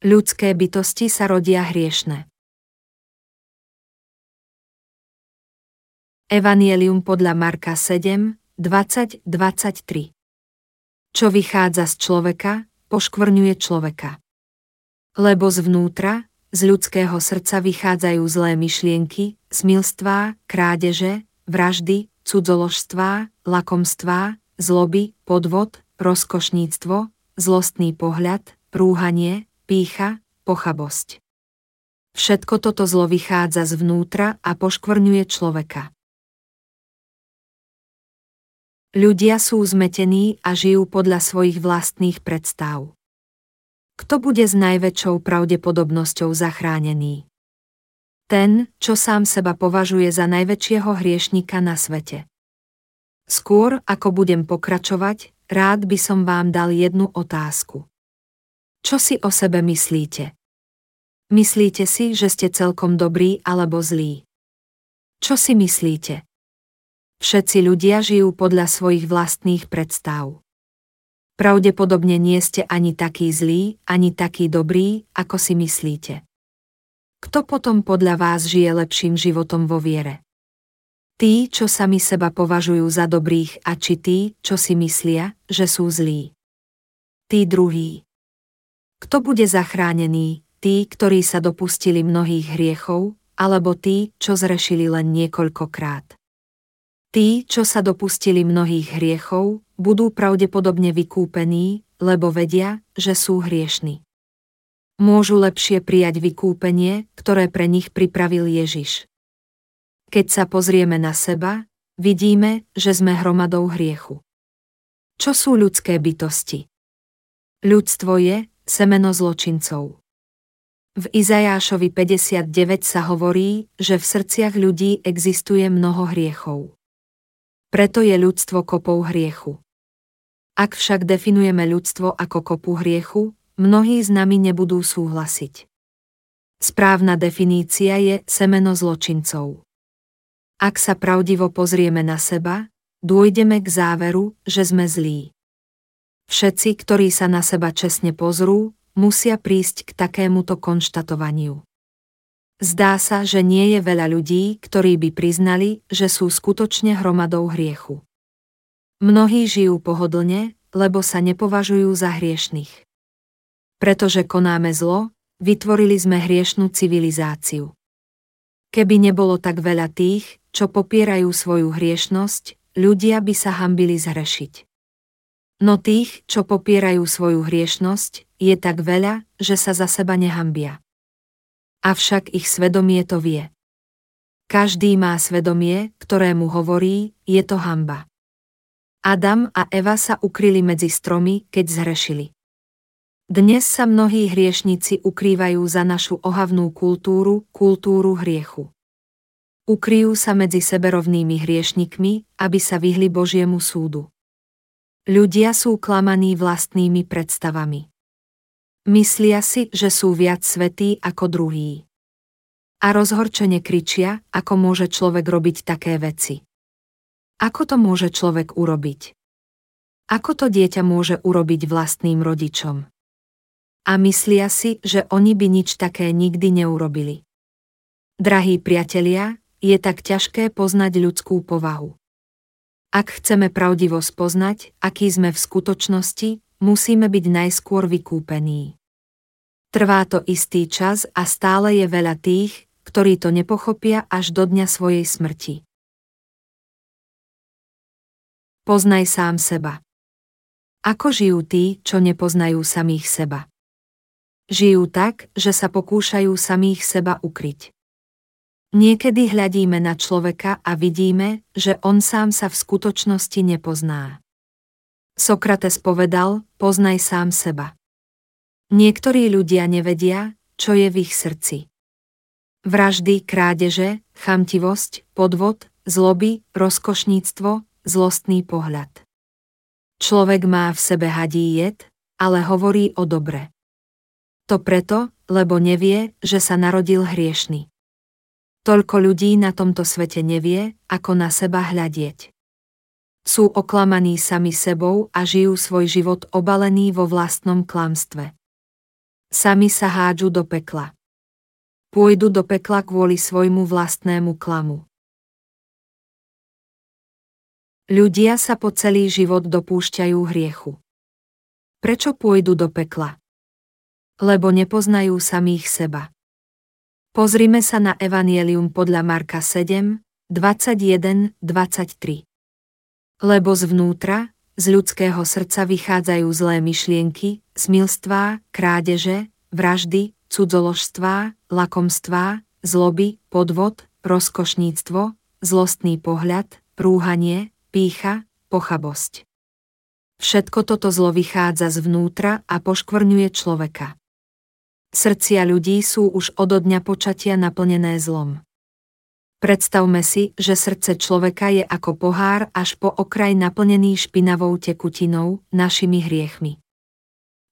Ľudské bytosti sa rodia hriešne. Evangelium podľa Marka 7, 20-23 Čo vychádza z človeka, poškvrňuje človeka. Lebo zvnútra, z ľudského srdca vychádzajú zlé myšlienky, smilstvá, krádeže, vraždy, cudzoložstvá, lakomstvá, zloby, podvod, rozkošníctvo, zlostný pohľad, prúhanie, pícha, pochabosť. Všetko toto zlo vychádza zvnútra a poškvrňuje človeka. Ľudia sú zmetení a žijú podľa svojich vlastných predstav. Kto bude s najväčšou pravdepodobnosťou zachránený? Ten, čo sám seba považuje za najväčšieho hriešnika na svete. Skôr, ako budem pokračovať, rád by som vám dal jednu otázku. Čo si o sebe myslíte? Myslíte si, že ste celkom dobrí alebo zlí? Čo si myslíte? Všetci ľudia žijú podľa svojich vlastných predstav. Pravdepodobne nie ste ani taký zlý, ani taký dobrý, ako si myslíte. Kto potom podľa vás žije lepším životom vo viere? Tí, čo sami seba považujú za dobrých a či tí, čo si myslia, že sú zlí. Tí druhí. Kto bude zachránený, tí, ktorí sa dopustili mnohých hriechov, alebo tí, čo zrešili len niekoľkokrát? Tí, čo sa dopustili mnohých hriechov, budú pravdepodobne vykúpení, lebo vedia, že sú hriešni. Môžu lepšie prijať vykúpenie, ktoré pre nich pripravil Ježiš. Keď sa pozrieme na seba, vidíme, že sme hromadou hriechu. Čo sú ľudské bytosti? Ľudstvo je, semeno zločincov. V Izajášovi 59 sa hovorí, že v srdciach ľudí existuje mnoho hriechov. Preto je ľudstvo kopou hriechu. Ak však definujeme ľudstvo ako kopu hriechu, mnohí s nami nebudú súhlasiť. Správna definícia je semeno zločincov. Ak sa pravdivo pozrieme na seba, dôjdeme k záveru, že sme zlí. Všetci, ktorí sa na seba čestne pozrú, musia prísť k takémuto konštatovaniu. Zdá sa, že nie je veľa ľudí, ktorí by priznali, že sú skutočne hromadou hriechu. Mnohí žijú pohodlne, lebo sa nepovažujú za hriešných. Pretože konáme zlo, vytvorili sme hriešnú civilizáciu. Keby nebolo tak veľa tých, čo popierajú svoju hriešnosť, ľudia by sa hambili zhrešiť. No tých, čo popierajú svoju hriešnosť, je tak veľa, že sa za seba nehambia. Avšak ich svedomie to vie. Každý má svedomie, ktoré mu hovorí, je to hamba. Adam a Eva sa ukryli medzi stromy, keď zhrešili. Dnes sa mnohí hriešnici ukrývajú za našu ohavnú kultúru, kultúru hriechu. Ukryjú sa medzi seberovnými hriešnikmi, aby sa vyhli Božiemu súdu. Ľudia sú klamaní vlastnými predstavami. Myslia si, že sú viac svetí ako druhí. A rozhorčene kričia, ako môže človek robiť také veci. Ako to môže človek urobiť? Ako to dieťa môže urobiť vlastným rodičom? A myslia si, že oni by nič také nikdy neurobili. Drahí priatelia, je tak ťažké poznať ľudskú povahu. Ak chceme pravdivo spoznať, aký sme v skutočnosti, musíme byť najskôr vykúpení. Trvá to istý čas a stále je veľa tých, ktorí to nepochopia až do dňa svojej smrti. Poznaj sám seba. Ako žijú tí, čo nepoznajú samých seba? Žijú tak, že sa pokúšajú samých seba ukryť. Niekedy hľadíme na človeka a vidíme, že on sám sa v skutočnosti nepozná. Sokrates povedal, poznaj sám seba. Niektorí ľudia nevedia, čo je v ich srdci. Vraždy, krádeže, chamtivosť, podvod, zloby, rozkošníctvo, zlostný pohľad. Človek má v sebe hadí jed, ale hovorí o dobre. To preto, lebo nevie, že sa narodil hriešný. Toľko ľudí na tomto svete nevie, ako na seba hľadieť. Sú oklamaní sami sebou a žijú svoj život obalený vo vlastnom klamstve. Sami sa hádžu do pekla. Pôjdu do pekla kvôli svojmu vlastnému klamu. Ľudia sa po celý život dopúšťajú hriechu. Prečo pôjdu do pekla? Lebo nepoznajú samých seba. Pozrime sa na Evangelium podľa Marka 7, 21, 23. Lebo zvnútra, z ľudského srdca vychádzajú zlé myšlienky, smilstvá, krádeže, vraždy, cudzoložstvá, lakomstvá, zloby, podvod, rozkošníctvo, zlostný pohľad, rúhanie, pícha, pochabosť. Všetko toto zlo vychádza zvnútra a poškvrňuje človeka. Srdcia ľudí sú už od dňa počatia naplnené zlom. Predstavme si, že srdce človeka je ako pohár až po okraj naplnený špinavou tekutinou, našimi hriechmi.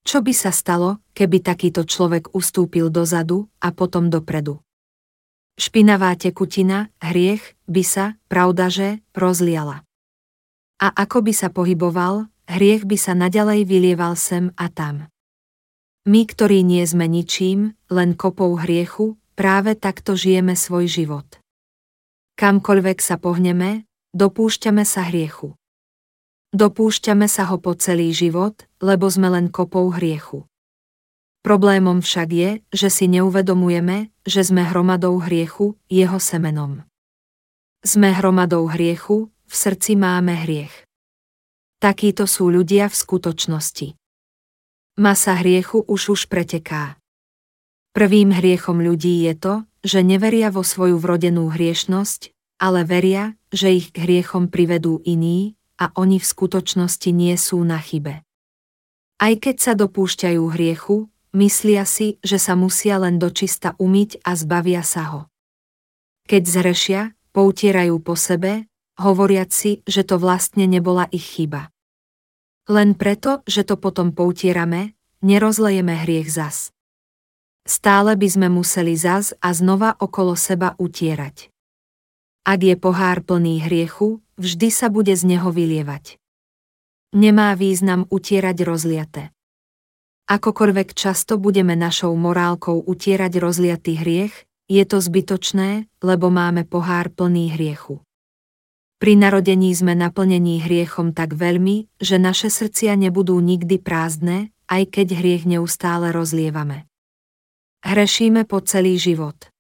Čo by sa stalo, keby takýto človek ustúpil dozadu a potom dopredu? Špinavá tekutina, hriech, by sa, pravdaže, rozliala. A ako by sa pohyboval, hriech by sa naďalej vylieval sem a tam. My, ktorí nie sme ničím, len kopou hriechu, práve takto žijeme svoj život. Kamkoľvek sa pohneme, dopúšťame sa hriechu. Dopúšťame sa ho po celý život, lebo sme len kopou hriechu. Problémom však je, že si neuvedomujeme, že sme hromadou hriechu, jeho semenom. Sme hromadou hriechu, v srdci máme hriech. Takíto sú ľudia v skutočnosti. Masa hriechu už už preteká. Prvým hriechom ľudí je to, že neveria vo svoju vrodenú hriešnosť, ale veria, že ich k hriechom privedú iní a oni v skutočnosti nie sú na chybe. Aj keď sa dopúšťajú hriechu, myslia si, že sa musia len dočista umyť a zbavia sa ho. Keď zhrešia, poutierajú po sebe, hovoriac si, že to vlastne nebola ich chyba. Len preto, že to potom poutierame, nerozlejeme hriech zas. Stále by sme museli zas a znova okolo seba utierať. Ak je pohár plný hriechu, vždy sa bude z neho vylievať. Nemá význam utierať rozliate. Akokoľvek často budeme našou morálkou utierať rozliatý hriech, je to zbytočné, lebo máme pohár plný hriechu. Pri narodení sme naplnení hriechom tak veľmi, že naše srdcia nebudú nikdy prázdne, aj keď hriech neustále rozlievame. Hrešíme po celý život.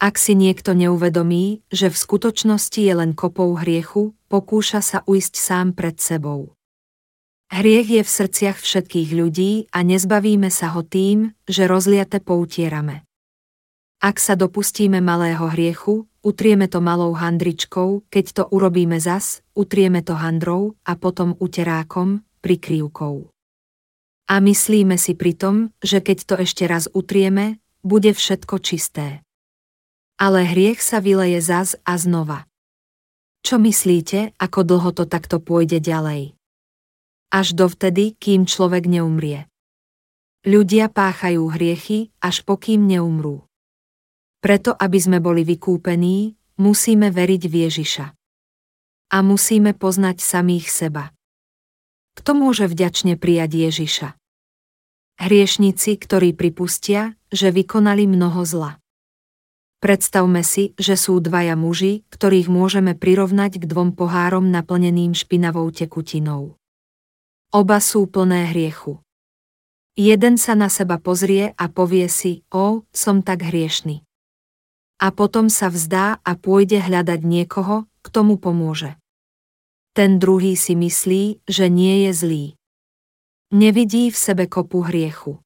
Ak si niekto neuvedomí, že v skutočnosti je len kopou hriechu, pokúša sa uísť sám pred sebou. Hriech je v srdciach všetkých ľudí a nezbavíme sa ho tým, že rozliate poutierame. Ak sa dopustíme malého hriechu, utrieme to malou handričkou, keď to urobíme zas, utrieme to handrou a potom uterákom, prikrývkou. A myslíme si pritom, že keď to ešte raz utrieme, bude všetko čisté. Ale hriech sa vyleje zas a znova. Čo myslíte, ako dlho to takto pôjde ďalej? Až dovtedy, kým človek neumrie. Ľudia páchajú hriechy, až pokým neumrú. Preto, aby sme boli vykúpení, musíme veriť v Ježiša. A musíme poznať samých seba. Kto môže vďačne prijať Ježiša? Hriešnici, ktorí pripustia, že vykonali mnoho zla. Predstavme si, že sú dvaja muži, ktorých môžeme prirovnať k dvom pohárom naplneným špinavou tekutinou. Oba sú plné hriechu. Jeden sa na seba pozrie a povie si, o, som tak hriešný. A potom sa vzdá a pôjde hľadať niekoho, kto mu pomôže ten druhý si myslí, že nie je zlý. Nevidí v sebe kopu hriechu.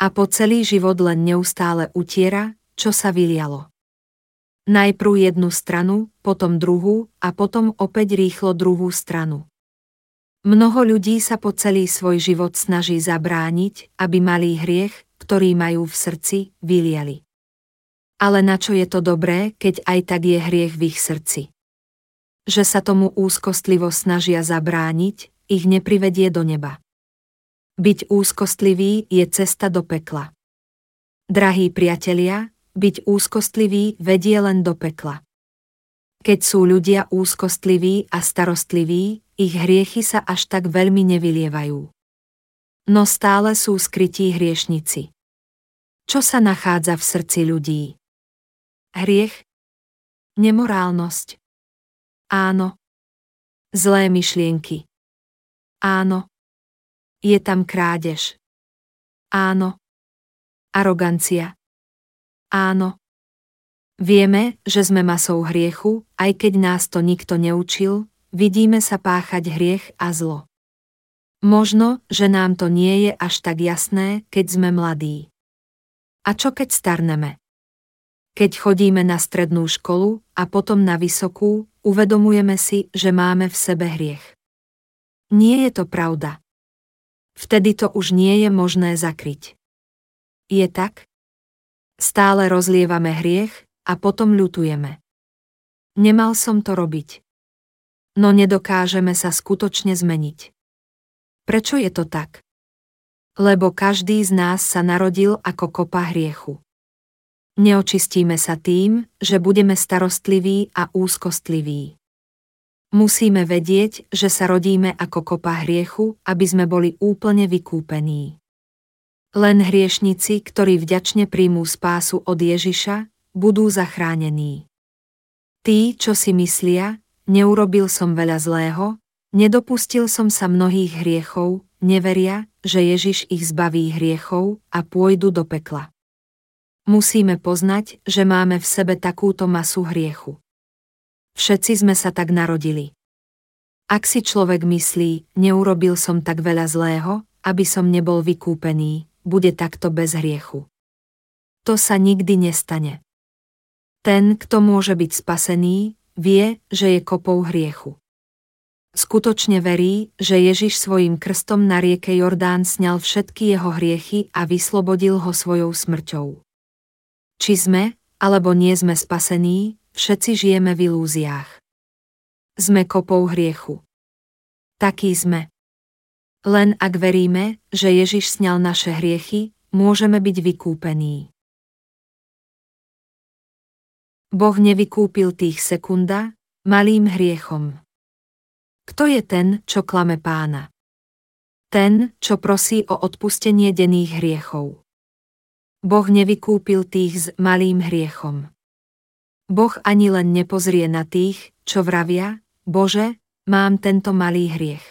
A po celý život len neustále utiera, čo sa vylialo. Najprv jednu stranu, potom druhú a potom opäť rýchlo druhú stranu. Mnoho ľudí sa po celý svoj život snaží zabrániť, aby malý hriech, ktorý majú v srdci, vyliali. Ale na čo je to dobré, keď aj tak je hriech v ich srdci? že sa tomu úzkostlivo snažia zabrániť, ich neprivedie do neba. Byť úzkostlivý je cesta do pekla. Drahí priatelia, byť úzkostlivý vedie len do pekla. Keď sú ľudia úzkostliví a starostliví, ich hriechy sa až tak veľmi nevylievajú. No stále sú skrytí hriešnici. Čo sa nachádza v srdci ľudí? Hriech? Nemorálnosť? Áno. Zlé myšlienky? Áno. Je tam krádež? Áno. Arogancia? Áno. Vieme, že sme masou hriechu, aj keď nás to nikto neučil, vidíme sa páchať hriech a zlo. Možno, že nám to nie je až tak jasné, keď sme mladí. A čo keď starneme? Keď chodíme na strednú školu a potom na vysokú, uvedomujeme si, že máme v sebe hriech. Nie je to pravda. Vtedy to už nie je možné zakryť. Je tak? Stále rozlievame hriech a potom ľutujeme. Nemal som to robiť. No nedokážeme sa skutočne zmeniť. Prečo je to tak? Lebo každý z nás sa narodil ako kopa hriechu. Neočistíme sa tým, že budeme starostliví a úzkostliví. Musíme vedieť, že sa rodíme ako kopa hriechu, aby sme boli úplne vykúpení. Len hriešnici, ktorí vďačne príjmú spásu od Ježiša, budú zachránení. Tí, čo si myslia, neurobil som veľa zlého, Nedopustil som sa mnohých hriechov, neveria, že Ježiš ich zbaví hriechov a pôjdu do pekla. Musíme poznať, že máme v sebe takúto masu hriechu. Všetci sme sa tak narodili. Ak si človek myslí, neurobil som tak veľa zlého, aby som nebol vykúpený, bude takto bez hriechu. To sa nikdy nestane. Ten, kto môže byť spasený, vie, že je kopou hriechu. Skutočne verí, že Ježiš svojim krstom na rieke Jordán sňal všetky jeho hriechy a vyslobodil ho svojou smrťou. Či sme, alebo nie sme spasení, všetci žijeme v ilúziách. Sme kopou hriechu. Takí sme. Len ak veríme, že Ježiš sňal naše hriechy, môžeme byť vykúpení. Boh nevykúpil tých sekunda, malým hriechom. Kto je ten, čo klame pána? Ten, čo prosí o odpustenie denných hriechov. Boh nevykúpil tých s malým hriechom. Boh ani len nepozrie na tých, čo vravia, Bože, mám tento malý hriech.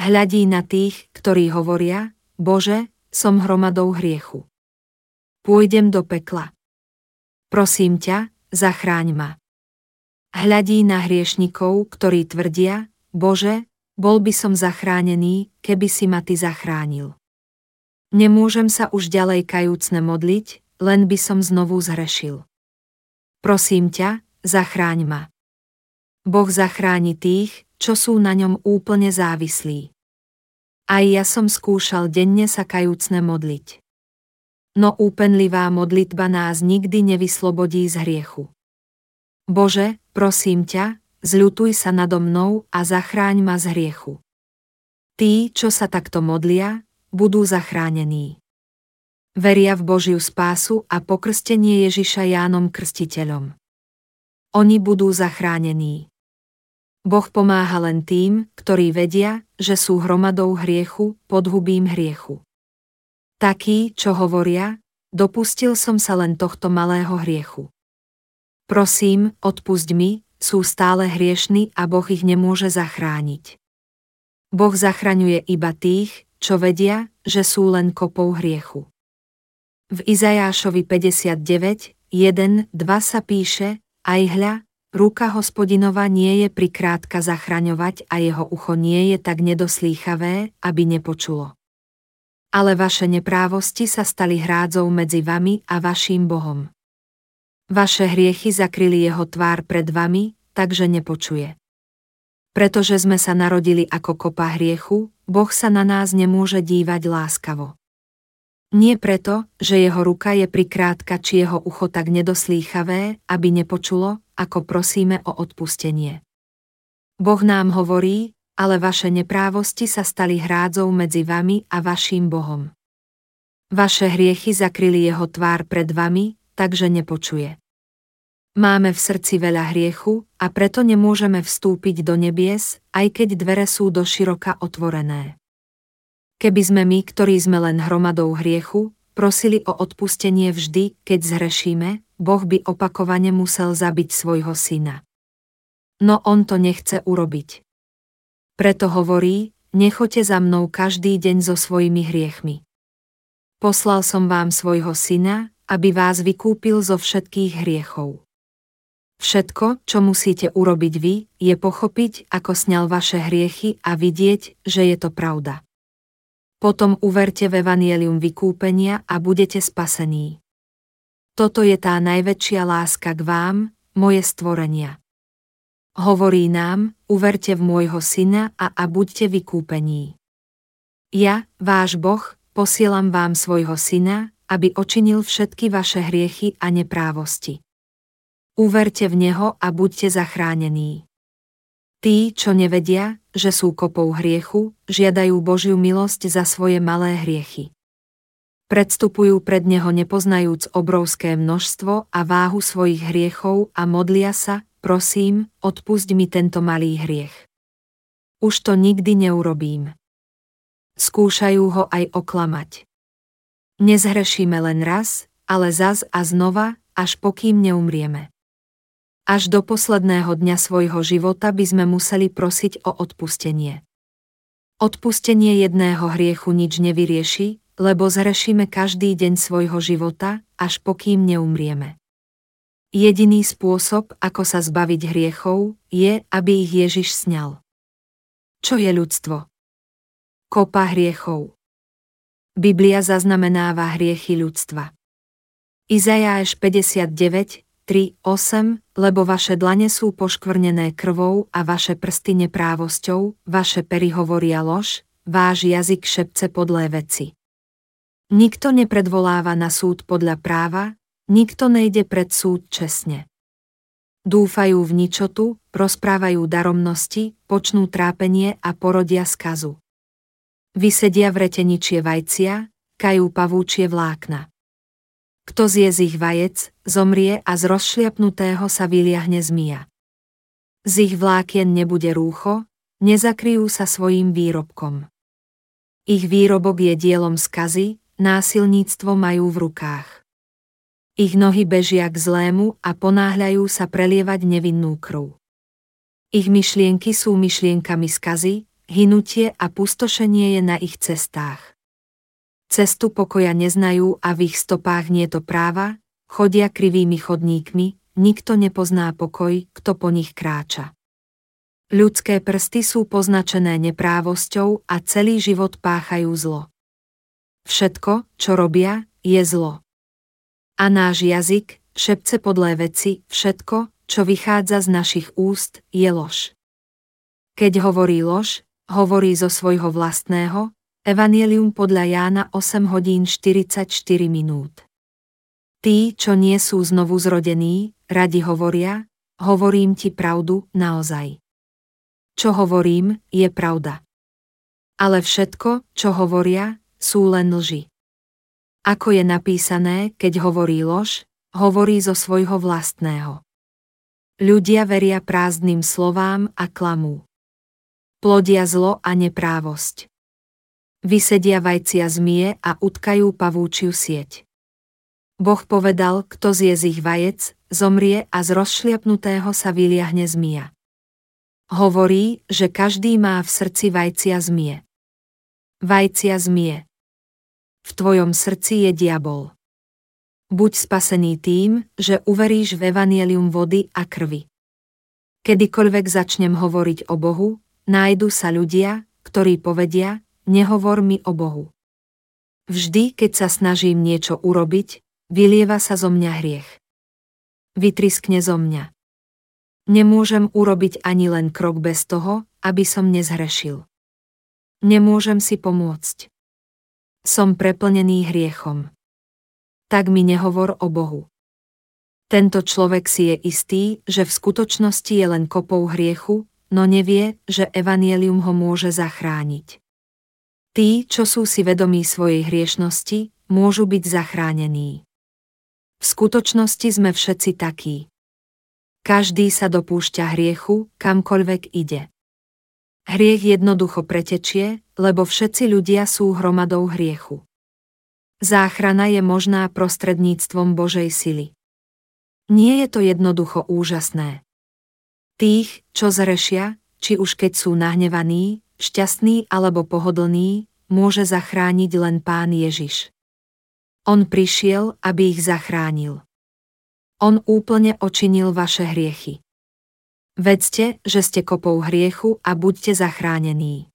Hľadí na tých, ktorí hovoria, Bože, som hromadou hriechu. Pôjdem do pekla. Prosím ťa, zachráň ma. Hľadí na hriešnikov, ktorí tvrdia, Bože, bol by som zachránený, keby si ma ty zachránil. Nemôžem sa už ďalej kajúcne modliť, len by som znovu zhrešil. Prosím ťa, zachráň ma. Boh zachráni tých, čo sú na ňom úplne závislí. Aj ja som skúšal denne sa kajúcne modliť. No úpenlivá modlitba nás nikdy nevyslobodí z hriechu. Bože, prosím ťa, zľutuj sa nado mnou a zachráň ma z hriechu. Tí, čo sa takto modlia, budú zachránení. Veria v Božiu spásu a pokrstenie Ježiša Jánom Krstiteľom. Oni budú zachránení. Boh pomáha len tým, ktorí vedia, že sú hromadou hriechu, podhubím hriechu. Takí, čo hovoria, dopustil som sa len tohto malého hriechu. Prosím, odpusť mi, sú stále hriešni a Boh ich nemôže zachrániť. Boh zachraňuje iba tých, čo vedia, že sú len kopou hriechu. V Izajášovi 59, 1, 2 sa píše, aj hľa, ruka hospodinova nie je prikrátka zachraňovať a jeho ucho nie je tak nedoslýchavé, aby nepočulo. Ale vaše neprávosti sa stali hrádzou medzi vami a vaším Bohom. Vaše hriechy zakryli jeho tvár pred vami, takže nepočuje. Pretože sme sa narodili ako kopa hriechu, Boh sa na nás nemôže dívať láskavo. Nie preto, že jeho ruka je prikrátka či jeho ucho tak nedoslýchavé, aby nepočulo, ako prosíme o odpustenie. Boh nám hovorí, ale vaše neprávosti sa stali hrádzou medzi vami a vaším Bohom. Vaše hriechy zakryli jeho tvár pred vami, takže nepočuje. Máme v srdci veľa hriechu a preto nemôžeme vstúpiť do nebies, aj keď dvere sú do široka otvorené. Keby sme my, ktorí sme len hromadou hriechu, prosili o odpustenie vždy, keď zhrešíme, Boh by opakovane musel zabiť svojho syna. No on to nechce urobiť. Preto hovorí, nechoďte za mnou každý deň so svojimi hriechmi. Poslal som vám svojho syna, aby vás vykúpil zo všetkých hriechov. Všetko, čo musíte urobiť vy, je pochopiť, ako sňal vaše hriechy a vidieť, že je to pravda. Potom uverte v evanielium vykúpenia a budete spasení. Toto je tá najväčšia láska k vám, moje stvorenia. Hovorí nám, uverte v môjho syna a, a buďte vykúpení. Ja, váš Boh, posielam vám svojho syna, aby očinil všetky vaše hriechy a neprávosti. Uverte v neho a buďte zachránení. Tí, čo nevedia, že sú kopou hriechu, žiadajú Božiu milosť za svoje malé hriechy. Predstupujú pred Neho nepoznajúc obrovské množstvo a váhu svojich hriechov a modlia sa, prosím, odpusť mi tento malý hriech. Už to nikdy neurobím. Skúšajú ho aj oklamať. Nezhrešíme len raz, ale zas a znova, až pokým neumrieme. Až do posledného dňa svojho života by sme museli prosiť o odpustenie. Odpustenie jedného hriechu nič nevyrieši, lebo zhrešíme každý deň svojho života, až pokým neumrieme. Jediný spôsob, ako sa zbaviť hriechov, je, aby ich Ježiš sňal. Čo je ľudstvo? Kopa hriechov. Biblia zaznamenáva hriechy ľudstva. Izajáš 59, 3, 8, lebo vaše dlane sú poškvrnené krvou a vaše prsty neprávosťou, vaše pery hovoria lož, váš jazyk šepce podlé veci. Nikto nepredvoláva na súd podľa práva, nikto nejde pred súd čestne. Dúfajú v ničotu, rozprávajú daromnosti, počnú trápenie a porodia skazu. Vysedia v reteničie vajcia, kajú pavúčie vlákna. Kto zje z ich vajec, zomrie a z rozšliapnutého sa vyliahne zmia. Z ich vlákien nebude rúcho, nezakryjú sa svojim výrobkom. Ich výrobok je dielom skazy, násilníctvo majú v rukách. Ich nohy bežia k zlému a ponáhľajú sa prelievať nevinnú krv. Ich myšlienky sú myšlienkami skazy, hynutie a pustošenie je na ich cestách cestu pokoja neznajú a v ich stopách nie to práva, chodia krivými chodníkmi, nikto nepozná pokoj, kto po nich kráča. Ľudské prsty sú poznačené neprávosťou a celý život páchajú zlo. Všetko, čo robia, je zlo. A náš jazyk, šepce podlé veci, všetko, čo vychádza z našich úst, je lož. Keď hovorí lož, hovorí zo svojho vlastného, Evangelium podľa Jána 8 hodín 44 minút. Tí, čo nie sú znovu zrodení, radi hovoria, hovorím ti pravdu, naozaj. Čo hovorím, je pravda. Ale všetko, čo hovoria, sú len lži. Ako je napísané, keď hovorí lož, hovorí zo svojho vlastného. Ľudia veria prázdnym slovám a klamú. Plodia zlo a neprávosť vysedia vajcia zmie a utkajú pavúčiu sieť. Boh povedal, kto zje z ich vajec, zomrie a z rozšliapnutého sa vyliahne zmia. Hovorí, že každý má v srdci vajcia zmie. Vajcia zmie. V tvojom srdci je diabol. Buď spasený tým, že uveríš v evanielium vody a krvi. Kedykoľvek začnem hovoriť o Bohu, nájdu sa ľudia, ktorí povedia, nehovor mi o Bohu. Vždy, keď sa snažím niečo urobiť, vylieva sa zo mňa hriech. Vytriskne zo mňa. Nemôžem urobiť ani len krok bez toho, aby som nezhrešil. Nemôžem si pomôcť. Som preplnený hriechom. Tak mi nehovor o Bohu. Tento človek si je istý, že v skutočnosti je len kopou hriechu, no nevie, že evanielium ho môže zachrániť. Tí, čo sú si vedomí svojej hriešnosti, môžu byť zachránení. V skutočnosti sme všetci takí. Každý sa dopúšťa hriechu, kamkoľvek ide. Hriech jednoducho pretečie, lebo všetci ľudia sú hromadou hriechu. Záchrana je možná prostredníctvom Božej sily. Nie je to jednoducho úžasné. Tých, čo zrešia, či už keď sú nahnevaní, šťastní alebo pohodlní, môže zachrániť len Pán Ježiš. On prišiel, aby ich zachránil. On úplne očinil vaše hriechy. Vedzte, že ste kopou hriechu a buďte zachránení.